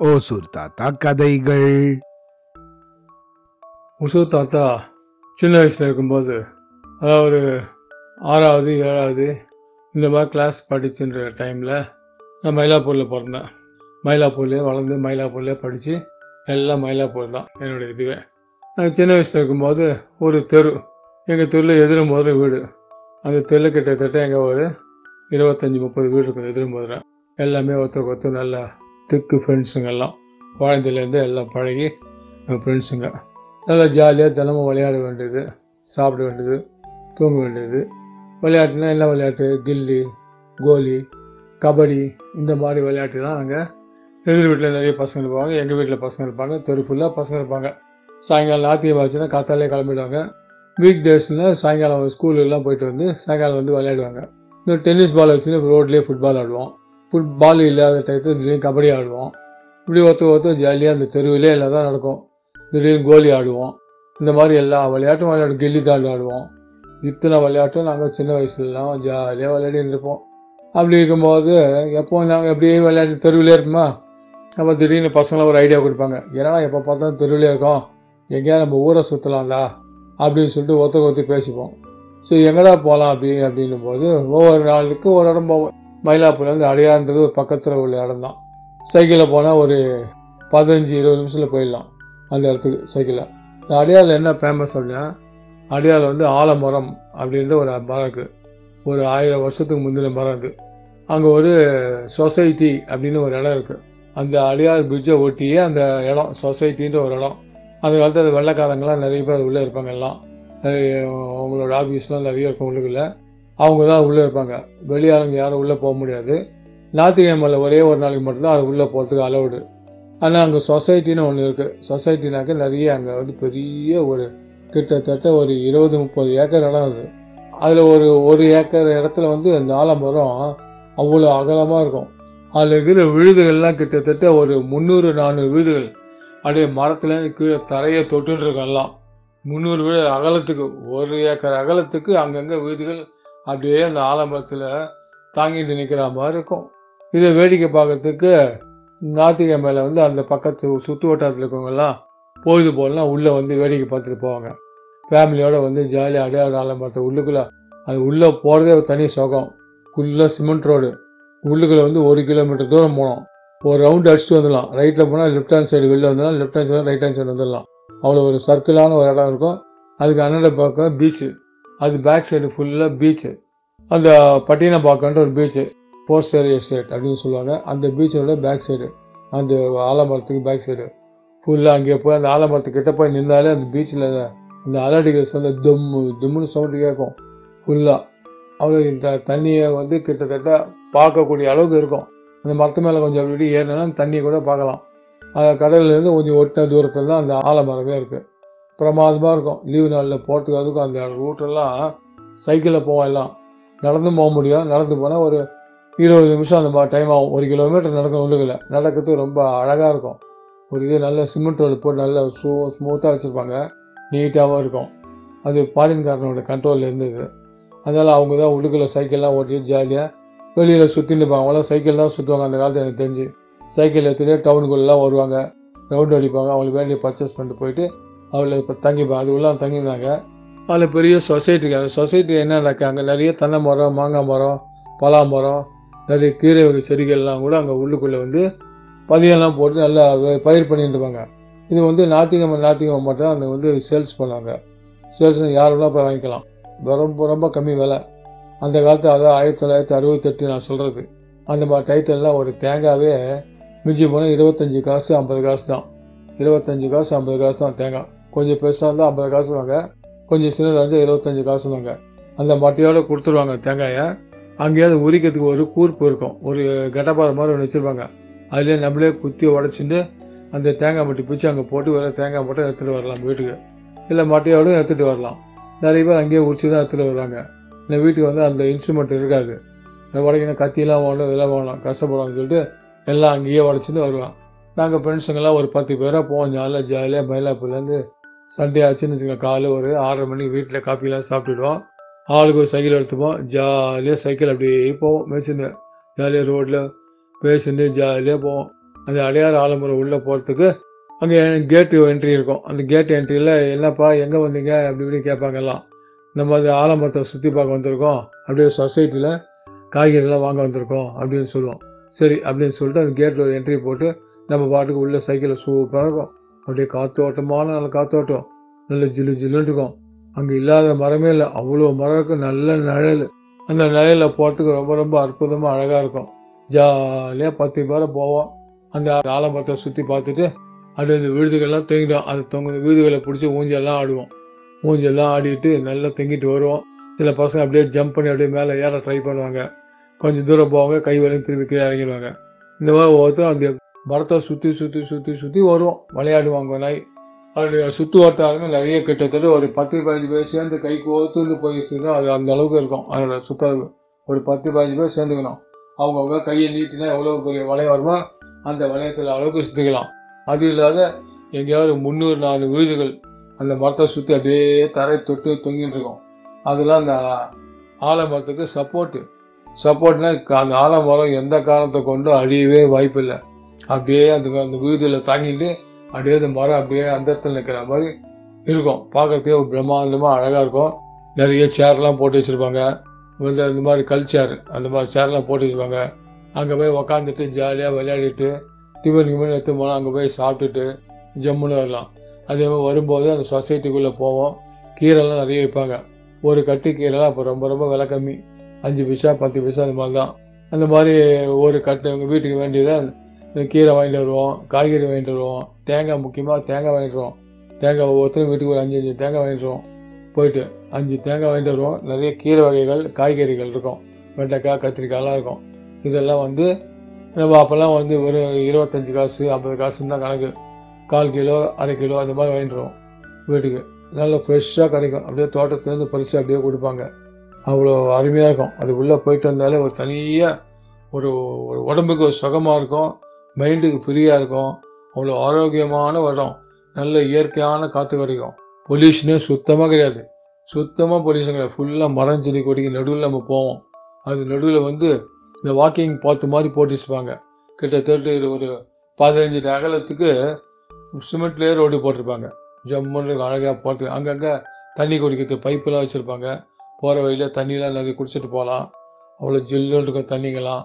ஓசூர் தாத்தா கதைகள். உசு தாத்தா சின்ன வயசில் இருக்கும்போது அதாவது ஒரு ஆறாவது ஏழாவது இந்த மாதிரி கிளாஸ் படிச்சுன்ற டைமில் நான் மயிலாப்பூரில் பிறந்தேன். மயிலாப்பூர்லேயே வளர்ந்து மயிலாப்பூர்லேயே படித்து எல்லாம் மயிலாப்பூர் தான் என்னுடைய இதுவே. நான் சின்ன வயசில் இருக்கும்போது ஒரு தெரு எங்கள் தெருவில் எதிரும் போதுற வீடு. அந்த தெருவில் கிட்டத்தட்ட எங்கள் ஒரு இருபத்தஞ்சி முப்பது வீடு இருக்கும் எதிரும் போதுற. எல்லாமே ஒருத்தருக்கு ஒருத்தர் நல்ல திக்கு ஃப்ரெண்ட்ஸுங்கெல்லாம் குழந்தையிலேருந்து எல்லாம் பழகி ஃப்ரெண்ட்ஸுங்க நல்லா ஜாலியாக தினமும் விளையாட வேண்டியது சாப்பிட வேண்டியது தூங்க வேண்டியது. விளையாட்டுனா என்ன விளையாட்டு? கில்லி கோலி கபடி இந்த மாதிரி விளையாட்டுலாம் நாங்கள் எதிர் வீட்டில் நிறைய பசங்க இருப்பாங்க எங்கள் வீட்டில் பசங்க இருப்பாங்க தெரு ஃபுல்லாக பசங்க இருப்பாங்க. சாயங்காலம் ஞாத்தியம் ஆச்சுன்னா காத்தாலே கிளம்பிடுவாங்க. வீக் டேஸ்னால் சாயங்காலம் ஸ்கூலுக்கெல்லாம் போயிட்டு வந்து சாயங்காலம் வந்து விளையாடுவாங்க. இந்த டென்னிஸ் பால் வச்சுன்னா ரோட்லேயே ஃபுட்பால் ஆடுவோம். ஃபுட்பால் இல்லாத டயத்தில் திடீர்னு கபடி ஆடுவோம். இப்படி ஒருத்தர் ஒருத்தர் ஜாலியாக அந்த தெருவிலே எல்லாம் தான் நடக்கும். திடீர்னு கோலி ஆடுவோம். இந்த மாதிரி எல்லா விளையாட்டும் விளையாடும். கில்லி தாண்டு ஆடுவோம். இத்தனை விளையாட்டும் நாங்கள் சின்ன வயசுலலாம் ஜாலியாக விளையாடிட்டு இருப்போம் அப்படி இருக்கும்போது எப்போ நாங்கள் எப்படியே விளையாடி தெருவிலே இருப்போமா? அப்போ திடீர்னு பசங்களாம் ஒரு ஐடியா கொடுப்பாங்க. ஏன்னா எப்போ பார்த்தாலும் தெருவிலே இருக்கோம். எங்கேயா நம்ம ஊரை சுற்றலாம்டா அப்படின்னு சொல்லிட்டு ஒருத்தருக்கு ஒருத்தர் பேசிப்போம். ஸோ எங்கடா போகலாம் அப்படி அப்படின்னும் போது ஒவ்வொரு நாளுக்கு ஒரு இடம் போவோம். மயிலாப்பூர்லேருந்து அடையாறுன்றது ஒரு பக்கத்தில் உள்ள இடம் தான் சைக்கிளில் போனால் ஒரு பதினஞ்சு இருபது நிமிஷத்தில் போயிடலாம் அந்த இடத்துக்கு சைக்கிளில். இந்த அடையாறில் என்ன ஃபேமஸ் அப்படின்னா அடையாறில் வந்து ஆலமரம் அப்படின்ற ஒரு மரம் இருக்குது ஒரு ஆயிரம் வருஷத்துக்கு முந்தின மரம் இருக்குது அங்கே ஒரு சொசைட்டி அப்படின்னு ஒரு இடம் இருக்குது அந்த அடையார் பிரிட்ஜை ஒட்டியே அந்த இடம் சொசைட்டின்ற ஒரு இடம். அந்த காலத்தில் வெள்ளக்காரங்களாம் நிறைய பேர் உள்ளே இருப்பாங்க எல்லாம். அவங்களோட ஆஃபீஸ்லாம் நிறைய இருக்கும் உள்ளுக்குள்ளே. அவங்க தான் உள்ளே இருப்பாங்க. வெளியாளுங்க யாரும் உள்ளே போக முடியாது. ஞாயிற்றுக்கிழமையில் ஒரே ஒரு நாளைக்கு மட்டும்தான் அது உள்ளே போகிறதுக்கு அலவுடு ஆனால் அங்கே சொசைட்டின்னு ஒன்று இருக்குது சொசைட்டினாக்க நிறைய அங்கே வந்து பெரிய ஒரு கிட்டத்தட்ட ஒரு இருபது முப்பது ஏக்கர் இடம் அது. அதில் ஒரு ஒரு ஏக்கர் இடத்துல வந்து அந்த ஆலமரம் அவ்வளோ அகலமாக இருக்கும். அதில் இருக்கிற வீடுகள்லாம் கிட்டத்தட்ட ஒரு முந்நூறு நானூறு வீடுகள். அப்படியே மரத்தில் கீழே தரையை தொட்டுருக்கெல்லாம் முந்நூறு வீடு அகலத்துக்கு ஒரு ஏக்கர் அகலத்துக்கு அங்கங்கே வீடுகள் அப்படியே அந்த ஆலமரத்தில் தாங்கிட்டு நிற்கிற மாதிரி இருக்கும். இதை வேடிக்கை பார்க்கறதுக்கு மேலே வந்து அந்த பக்கத்து சுற்று வட்டாரத்தில் இருக்கவங்கெல்லாம் பொழுது போலாம் உள்ளே வந்து வேடிக்கை பார்த்துட்டு போவாங்க. ஃபேமிலியோடு வந்து ஜாலியாக அடையாறு ஆலமரத்தை உள்ளுக்குள்ளே அது உள்ளே போகிறதே ஒரு தனி சுகம். உள்ளே சிமெண்ட் ரோடு உள்ளுக்குள்ளே வந்து ஒரு கிலோமீட்டர் தூரம் போனோம் ஒரு ரவுண்ட் அடிச்சுட்டு வந்துடலாம். ரைட்டில் போனால் லெஃப்ட் ஹேண்ட் சைடு வெளில வந்துடலாம். Left hand side right hand side வந்துடலாம். அவ்வளோ ஒரு சர்க்கிளான ஒரு இடம் இருக்கும். அதுக்கு அண்ணாண்ட பக்கம் பீச்சு அது பேக் சைடு ஃபுல்லாக பீச்சு அந்த பட்டினப்பாக்கன்ற ஒரு பீச்சு போர்ஸ்டர் எஸ்டேட் அப்படின்னு சொல்லுவாங்க. அந்த பீச்சோட பேக் சைடு அந்த ஆலமரத்துக்கு பேக் சைடு ஃபுல்லாக அங்கே போய் அந்த ஆலமரத்துக்கிட்ட போய் நின்னாலே அந்த பீச்சில் அந்த அலடிக்கிற சவுண்ட் தும்மு தும்முன்னு சவுண்டு கேட்கும். ஃபுல்லாக அவ்வளோ இந்த தண்ணியை வந்து கிட்டத்தட்ட பார்க்கக்கூடிய அளவுக்கு இருக்கும். அந்த மரத்து மேலே கொஞ்சம் அப்படி இப்படி ஏறினா தண்ணியை கூட பார்க்கலாம். அந்த கடல்லேருந்து கொஞ்சம் ஒட்டின தூரத்தில் தான் அந்த ஆலமரமே இருக்குது பிரமாதமாக இருக்கும். லீவு நாளில் போகிறதுக்கு அதுக்கும் அந்த ரூட்டெல்லாம் சைக்கிளில் போவோம் எல்லாம். நடந்து போக முடியும். நடந்து போனால் ஒரு இருபது நிமிஷம் அந்த மாதிரி டைம் ஆகும். ஒரு கிலோமீட்டர் நடக்கணும் உள்ளுக்குள்ள. நடக்கிறது ரொம்ப அழகாக இருக்கும். ஒரு இது நல்ல சிமெண்ட் ரோடு போட்டு நல்ல ஸ்மூ ஸ்மூத்தாக வச்சுருப்பாங்க. நீட்டாகவும் இருக்கும். அது பாலின்காரனோட கண்ட்ரோலில் இருந்தது. அதனால் அவங்க தான் உள்ளுக்குள்ள சைக்கிள்லாம் ஓட்டிட்டு ஜாலியாக வெளியில் சுற்றின்னு இருப்பாங்க. அவங்களாம் சைக்கிள் தான் சுற்றுவாங்க அந்த காலத்தில் எனக்கு தெரிஞ்சு. சைக்கிள் எடுத்துகிட்டு டவுனுக்குள்ளெலாம் வருவாங்க. ரவுண்ட் அடிப்பாங்க. அவங்களுக்கு வேண்டிய பர்ச்சேஸ் பண்ணிட்டு போயிட்டு அவளை இப்போ தங்கிப்பாங்க அது உள்ள தங்கியிருந்தாங்க. அதில் பெரிய சொசைட்டி அந்த சொசைட்டி என்னன்னாக்கா அங்கே நிறைய தென்னை மரம் மாங்காய் மரம் பலா மரம் நிறைய கீரை வகை செடிகள்லாம் கூட அங்கே உள்ளுக்குள்ளே வந்து பதியெல்லாம் போட்டு நல்லா பயிர் பண்ணிட்டு இருப்பாங்க. இது வந்து நாத்திகம் நாத்திகம் மட்டும் அங்கே வந்து சேல்ஸ் பண்ணுவாங்க சேல்ஸ் யார் வேணா போய் வாங்கிக்கலாம். ரொம்ப ரொம்ப கம்மி விலை. அந்த காலத்தில் அதாவது ஆயிரத்தி தொள்ளாயிரத்தி அறுபத்தெட்டு நான் சொல்கிறது அந்த மாதிரி டயத்துலலாம் ஒரு தேங்காவே மிஞ்சி போனால் இருபத்தஞ்சி காசு ஐம்பது காசு தான். இருபத்தஞ்சி காசு ஐம்பது காசு தான் தேங்காய். கொஞ்சம் பெருசாக இருந்தால் ஐம்பது காசு வாங்க. கொஞ்சம் சின்னதாக இருந்தால் இருபத்தஞ்சி காசு வாங்க. அந்த மட்டையோடு கொடுத்துருவாங்க தேங்காயை. அங்கேயாவது உரிக்கிறதுக்கு ஒரு கூர்ப்பு இருக்கும். ஒரு கட்டப்பாறை மாதிரி ஒன்று வச்சுருப்பாங்க. அதிலே நம்மளே குத்தி உடச்சிட்டு அந்த தேங்காய் மட்டி பிடிச்சி அங்கே போட்டு வர தேங்காய் மட்டும் எடுத்துகிட்டு வரலாம் வீட்டுக்கு. இல்லை மட்டையோடும் எடுத்துகிட்டு வரலாம். நிறைய பேர் அங்கேயே உரிச்சு தான் எடுத்துகிட்டு வர்றாங்க. இந்த வீட்டுக்கு வந்து அந்த இன்ஸ்ட்ருமெண்ட் இருக்காது. அது உடைக்கணும் கத்தியெல்லாம் வாங்கணும் இதெல்லாம் வாங்கலாம் கஷ்டப்படுவாங்கன்னு சொல்லிட்டு எல்லாம் அங்கேயே உடச்சிட்டு வருவான். நாங்கள் ஃப்ரெண்ட்ஸுங்கெல்லாம் ஒரு பத்து பேராக போவோம். ஜாலியாக ஜாலியாக மயிலாப்பூர்லேருந்து சண்டே ஆச்சுன்னு வச்சுக்கோங்க காலை ஒரு ஆறரை மணிக்கு வீட்டில் காப்பிலாம் சாப்பிட்டுடுவோம். ஆளுக்கு ஒரு சைக்கிள் எடுத்துப்போம் ஜாலியாக சைக்கிள் அப்படியே போவோம். மேய்ச்சின்னு ஜாலியாக ரோட்டில் பேசிட்டு ஜாலியாக போவோம். அந்த அடையாறு ஆலமரம் உள்ளே போகிறதுக்கு அங்கே கேட்டு என்ட்ரி இருக்கும். அந்த கேட் என்ட்ரியில் என்னப்பா எங்கே வந்தீங்க? அப்படி இப்படி கேட்பாங்க எல்லாம். நம்ம அந்த ஆலமரத்தை சுற்றி பார்க்க வந்திருக்கோம். அப்படியே சொசைட்டியில் காய்கறிலாம் வாங்க வந்திருக்கோம் அப்படின்னு சொல்லுவோம். சரி அப்படின்னு சொல்லிட்டு அந்த கேட்டில் ஒரு என்ட்ரி போட்டு நம்ம பாட்டுக்கு உள்ளே சைக்கிளில் சூப்பராக இருக்கும். அப்படியே காத்தோட்டமான நல்ல காத்தோட்டம். நல்ல ஜில்லு ஜில்லுன்னு இருக்கும். அங்கே இல்லாத மரமே இல்லை. அவ்வளோ மரம் இருக்கும் நல்ல நிழல். அந்த நிழலில் போகிறதுக்கு ரொம்ப ரொம்ப அற்புதமாக அழகாக இருக்கும். ஜாலியாக பத்து பேரை போவோம். அந்த ஆலமரத்தை சுற்றி பார்த்துட்டு அப்படியே அந்த விழுதுகள்லாம் தூங்கிடும். அது தொங்க விழுதுகளை பிடிச்சி ஊஞ்சல்லாம் ஆடுவோம். ஊஞ்சல்லாம் ஆடிட்டு நல்லா தொங்கிட்டு வருவோம். சில பசங்க அப்படியே ஜம்ப் பண்ணி அப்படியே மேலே ஏற ட்ரை பண்ணுவாங்க. கொஞ்சம் தூரம் போவாங்க. கை வரையும் திரும்பி கீழே இறங்கிடுவாங்க. இந்த மாதிரி ஒவ்வொருத்தரும் அந்த மரத்தை சுற்றி சுற்றி சுற்றி சுற்றி வருவோம் விளையாடுவாங்க நாய் அப்படி சுற்று வட்டாரங்க நிறைய கிட்டத்தட்ட ஒரு பத்து பதினஞ்சு பேர் சேர்ந்து கை கோத்துன்னு போய் சேர்ந்து அது அந்த அளவுக்கு இருக்கும். அதோட சுத்தளவு ஒரு பத்து பதினஞ்சு பேர் சேர்ந்துக்கணும். அவங்கவுங்க கையை நீட்டினா எவ்வளோ பெரிய வளையம் வருமோ அந்த வளையத்தில் அளவுக்கு சுற்றிக்கலாம் அது இல்லாத எங்கேயாவது முந்நூறு நாலு வீடுகள் அந்த மரத்தை சுற்றி அப்படியே தரை தொட்டு தொங்கிட்டு இருக்கும். அதெல்லாம் அந்த ஆலமரத்துக்கு சப்போர்ட்டு சப்போர்ட்னா அந்த ஆலமரம் எந்த காரணத்தை கொண்டும் அழியவே வாய்ப்பில்லை. அப்படியே அந்த அந்த விருதில் தாங்கிட்டு அப்படியே அந்த மரம் அப்படியே அந்த இடத்துல நிற்கிற மாதிரி இருக்கும். பார்க்கறதுக்கே ஒரு பிரம்மாண்டமாக அழகாக இருக்கும். நிறைய சேர்லாம் போட்டு வச்சுருப்பாங்க. வந்து அந்த மாதிரி கல் சேர் அந்த மாதிரி சேர்லாம் போட்டு வச்சுருப்பாங்க. அங்கே போய் உக்காந்துட்டு ஜாலியாக விளையாடிட்டு டிஃபன் கிஃபன் எடுத்து போனால் அங்கே போய் சாப்பிட்டுட்டு ஜம்முன்னு வரலாம். அதே மாதிரி வரும்போது அந்த சொசைட்டிக்குள்ளே போவோம். கீரைலாம் நிறைய வைப்பாங்க ஒரு கட்டு கீரைலாம் அப்போ ரொம்ப ரொம்ப விலை கம்மி. அஞ்சு பைசா பத்து பைசா அந்த மாதிரி தான் அந்த மாதிரி ஒரு கட்டு எங்கள் வீட்டுக்கு வேண்டியதை கீரை வாங்கிட்டு வருவோம் காய்கறி வாங்கிட்டு வருவோம் தேங்காய் முக்கியமாக தேங்காய் வாங்கிட்டு வருவோம். தேங்காய் ஒவ்வொருத்தரும் வீட்டுக்கு ஒரு அஞ்சு அஞ்சு தேங்காய் வாங்கிட்டு வருவோம். போயிட்டு அஞ்சு தேங்காய் வாங்கிட்டு வருவோம். நிறைய கீரை வகைகள் காய்கறிகள் இருக்கும். வெண்டைக்காய் கத்திரிக்காய்லாம் இருக்கும். இதெல்லாம் வந்து நம்ம அப்போல்லாம் வந்து ஒரு இருபத்தஞ்சி காசு ஐம்பது காசுன்னு தான் கணக்கு. கால் கிலோ அரை கிலோ அந்த மாதிரி வாங்கிட்டு வருவோம் வீட்டுக்கு. நல்லா ஃப்ரெஷ்ஷாக கிடைக்கும். அப்படியே தோட்டத்துலேருந்து பறித்து அப்படியே கொடுப்பாங்க. அவ்வளோ அருமையாக இருக்கும். அது உள்ளே போயிட்டு வந்தாலே ஒரு தனியாக ஒரு ஒரு உடம்புக்கு ஒரு சுகமாக இருக்கும். மைண்டுக்கு ஃப்ரீயாக இருக்கும். அவ்வளோ ஆரோக்கியமான வரும் நல்ல இயற்கையான காற்று கிடைக்கும். பொல்யூஷனே சுத்தமாக கிடையாது. சுத்தமாக பொல்யூஷன் கிடையாது. ஃபுல்லாக மரம் செடி கொடிக்கு நடுவில் நம்ம போவோம். அது நடுவில் வந்து இந்த வாக்கிங் பார்த்து மாதிரி போட்டுச்சுப்பாங்க கிட்டத்தட்ட இது ஒரு பதினஞ்சு அகலத்துக்கு சிமெண்ட்லேயே ரோடு போட்டிருப்பாங்க. ஜம்முன்னு அழகாக போட்டு அங்கங்கே தண்ணி குடிக்கிறதுக்கு பைப்பெல்லாம் வச்சுருப்பாங்க. போகிற வழியில் தண்ணியெலாம் நிறைய குடிச்சிட்டு போகலாம். அவ்வளோ ஜில்லுன்னு இருக்கும் தண்ணிங்கெல்லாம்.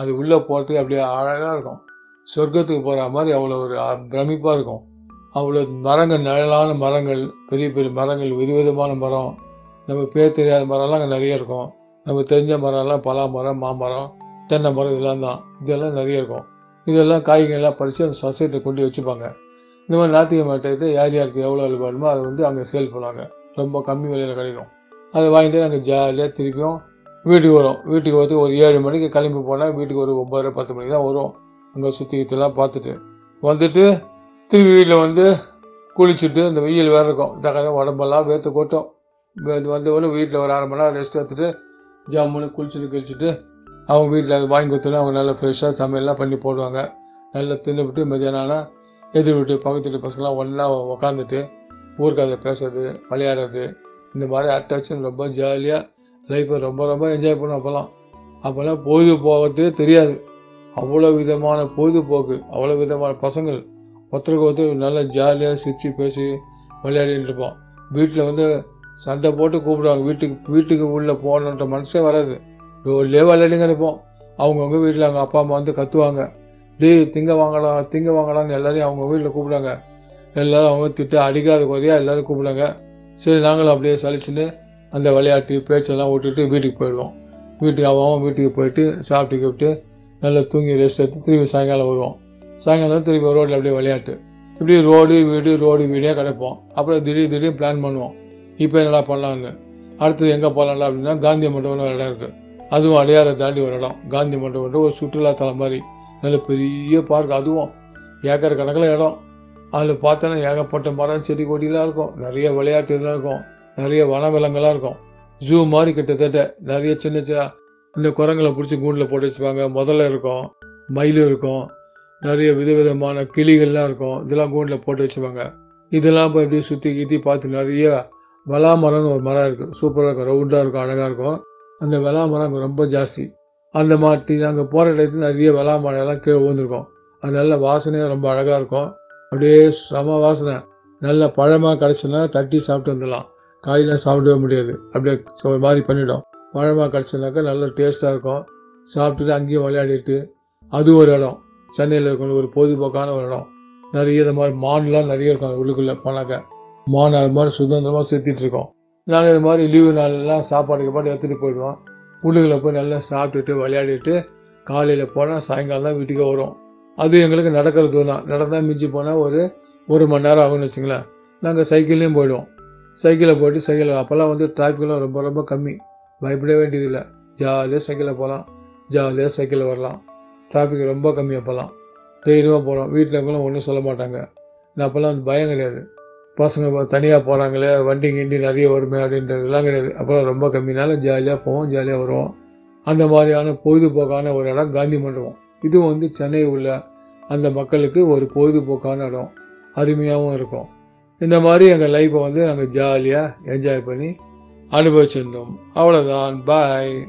அது உள்ளே போகிறதுக்கு அப்படியே அழகாக இருக்கும். சொர்க்கத்துக்கு போகிற மாதிரி அவ்வளோ ஒரு பிரமிப்பாக இருக்கும். அவ்வளோ மரங்கள் நிழலான மரங்கள் பெரிய பெரிய மரங்கள் விதவிதமான மரம் நம்ம பேர் தெரியாத மரம்லாம் அங்கே நிறைய இருக்கும். நம்ம தெரிஞ்ச மரம்லாம் பலா மரம் மாமரம் தென்னை மரம் இதெல்லாம் தான். இதெல்லாம் நிறைய இருக்கும். இதெல்லாம் காய்கறிலாம் பறித்து அந்த சொசைட்டியில் கொண்டு வச்சுப்பாங்க. இந்த மாதிரி ஞாத்திகை மாட்டத்தை யார் யாருக்கு எவ்வளோ வேணுமோ அதை வந்து அங்கே சேல் பண்ணுவாங்க. ரொம்ப கம்மி விலையில் கிடைக்கும். அதை வாங்கிட்டு நாங்கள் ஜாலியாக திருப்பியும் வீட்டுக்கு வரோம். வீட்டுக்கு வந்து ஒரு ஏழு மணிக்கு கிளம்பி போனால் வீட்டுக்கு ஒரு ஒம்பது பத்து மணிக்கு தான் வரும். அங்கே சுற்றிக்கிட்டெல்லாம் பார்த்துட்டு வந்துட்டு திருப்பி வீட்டில் வந்து குளிச்சுட்டு இந்த வெயில் வேறு இருக்கும். தக்க உடம்பெல்லாம் வேர்த்து கொட்டும். வந்த உடனே வீட்டில் ஒரு அரை மணி நேரம் ரெஸ்ட் எடுத்துட்டு ஜாமுன்னு குளிச்சுட்டு கழிச்சுட்டு அவங்க வீட்டில் அது வாங்கி கொடுத்தோன்னா அவங்க நல்லா ஃப்ரெஷ்ஷாக சமையல்லாம் பண்ணி போடுவாங்க. நல்லா தின்னுபிட்டு மதியானம் ஆனால் எதிர் வீட்டு பக்கத்து வீட்டு பசங்களாம் ஒன்றா உக்காந்துட்டு ஊர்க்கதை பேசுறது விளையாடுறது இந்த மாதிரி அட்டாச்சும் ரொம்ப ஜாலியாக லைஃப்பை ரொம்ப ரொம்ப என்ஜாய் பண்ணும் அப்போல்லாம். அப்போல்லாம் பொழுது போகிறதே தெரியாது. அவ்வளோ விதமான பொழுதுபோக்கு அவ்வளோ விதமான பசங்கள். ஒருத்தருக்கு ஒருத்தர் நல்லா ஜாலியாக சிரித்து பேசி விளையாடிட்டு இருப்போம் வீட்டில் வந்து சண்டை போட்டு கூப்பிடுவாங்க. வீட்டுக்கு வீட்டுக்கு உள்ளே போகணுன்ற மனசே வராது. ரோட்லேயே விளையாடிங்க இருப்போம் அவங்கவுங்க வீட்டில் அவங்க அப்பா அம்மா வந்து கத்துவாங்க. டேய் திங்க வாங்கடா திங்க வாங்கடான்னு எல்லாரையும் அவங்க வீட்டில் கூப்பிடுவாங்க எல்லோரும் அவங்க திட்டு அடிக்காத குறையாக எல்லோரும் கூப்பிடுவாங்க சரி நாங்களும் அப்படியே சலிச்சுன்னு அந்த விளையாட்டு பேச்செல்லாம் விட்டுட்டு வீட்டுக்கு போயிடுவோம். வீட்டுக்கு அவன் வீட்டுக்கு போயிட்டு சாப்பிட்டு கிப்பிட்டு நல்லா தூங்கி ரெஸ்ட் எடுத்து திரும்பி சாயங்காலம் வருவோம். சாயங்காலம் திரும்பி ரோட்டில் அப்படியே விளையாட்டு. இப்படி ரோடு வீடு ரோடு வீடே கிடப்போம். அப்புறம் திடீர் திடீர்னு பிளான் பண்ணுவோம். இப்போ என்னடா பண்ணலான்னு அடுத்தது எங்கே போகலாம்ல அப்படின்னா காந்தி மண்டபம்னு ஒரு இடம் இருக்குது அதுவும் அடையாற தாண்டி ஒரு இடம். காந்தி மண்டபம் ஒரு சுற்றுலாத்தலம் மாதிரி. நல்ல பெரிய பார்க் அதுவும். ஏக்கர் கணக்கில் இடம். அதில் பார்த்தோன்னா ஏகப்பட்ட மரம் செடி கொடியெலாம் இருக்கும். நிறைய விளையாட்டு இதெல்லாம் இருக்கும். நிறைய வனவிலங்கெல்லாம் இருக்கும். ஜூ மாதிரி கிட்டத்தட்ட நிறைய சின்ன சின்ன இந்த குரங்களை பிடிச்சி கூண்டில் போட்டு வச்சுப்பாங்க. முதல்ல இருக்கும். மயில் இருக்கும். நிறைய விதவிதமான கிளிகள்லாம் இருக்கும். இதெல்லாம் கூண்டில் போட்டு வச்சுப்பாங்க. இதெல்லாம் போய் அப்படியே சுற்றி கித்தி பார்த்து நிறைய வலா மரம்னு ஒரு மரம் இருக்குது சூப்பராக இருக்கும். ரவுண்டாக இருக்கும். அழகாக இருக்கும். அந்த வெளா மரம் அங்கே ரொம்ப ஜாஸ்தி. அந்த மாட்டி நாங்கள் போகிற இடத்துல நிறைய வெளா மரம்லாம் கீழே விழுந்திருக்கோம். அது நல்ல வாசனையும் ரொம்ப அழகாக இருக்கும். அப்படியே செம வாசனை. நல்ல பழமாக கிடச்சுன்னா தட்டி சாப்பிட்டு வந்துடலாம். காயெலாம் சாப்பிடவே முடியாது. அப்படியே ஒரு மாதிரி பண்ணிவிடும் பழமாக கிடச்சினாக்கா நல்ல டேஸ்ட்டாக இருக்கும். சாப்பிட்டுட்டு அங்கேயும் விளையாடிட்டு அது ஒரு இடம். சென்னையில் இருக்கிற ஒரு பொழுதுபோக்கான ஒரு இடம். நிறைய இது மாதிரி மான்லாம் நிறைய இருக்கும் அது உள்ளுக்குள்ளே போனாக்க. மான் அது மாதிரி சுதந்திரமாக சுற்றிட்டு இருக்கோம். நாங்கள் இது மாதிரி லீவு நாளெல்லாம் சாப்பாடுக்கு பாட்டு எடுத்துகிட்டு போயிடுவோம். உள்ளுக்குள்ளே போய் நல்லா சாப்பிட்டுட்டு விளையாடிட்டு காலையில் போனால் சாயங்காலம் தான் வீட்டுக்கே வரும் அது எங்களுக்கு நடக்கிற தூரம் தான். நடந்தால் மிஞ்சி போனால் ஒரு ஒரு மணி நேரம் ஆகும்னு வச்சுங்களேன். நாங்கள் சைக்கிள்லேயும் போயிடுவோம். சைக்கிளில் போயிட்டு சைக்கிள் அப்போல்லாம் வந்து டிராஃபிக்லாம் ரொம்ப ரொம்ப கம்மி. பயப்பட வேண்டியதில்லை. ஜாலியாக சைக்கிளில் போகலாம் ஜாலியாக சைக்கிளில் வரலாம். டிராஃபிக் ரொம்ப கம்மியாக போகலாம் தைரியமாக போகிறோம் வீட்டில் இருக்கவங்களும் ஒன்றும் சொல்ல மாட்டாங்க. நான் அப்போல்லாம் வந்து பயம் கிடையாது. பசங்க தனியாக போகிறாங்களே வண்டி கிண்டி நிறைய வருமே அப்படின்றதுலாம் கிடையாது. அப்போல்லாம் ரொம்ப கம்மினால ஜாலியாக போவோம் ஜாலியாக வருவோம். அந்த மாதிரியான பொழுதுபோக்கான ஒரு இடம் காந்தி மண்டபம். இது வந்து சென்னை உள்ள அந்த மக்களுக்கு ஒரு பொழுதுபோக்கான இடம். அருமையாகவும் இருக்கும். இந்த மாதிரி எங்கள் லைஃப்பை வந்து நாங்கள் ஜாலியாக என்ஜாய் பண்ணி அனுபவிச்சிருந்தோம். அவ்வளோதான் பாய்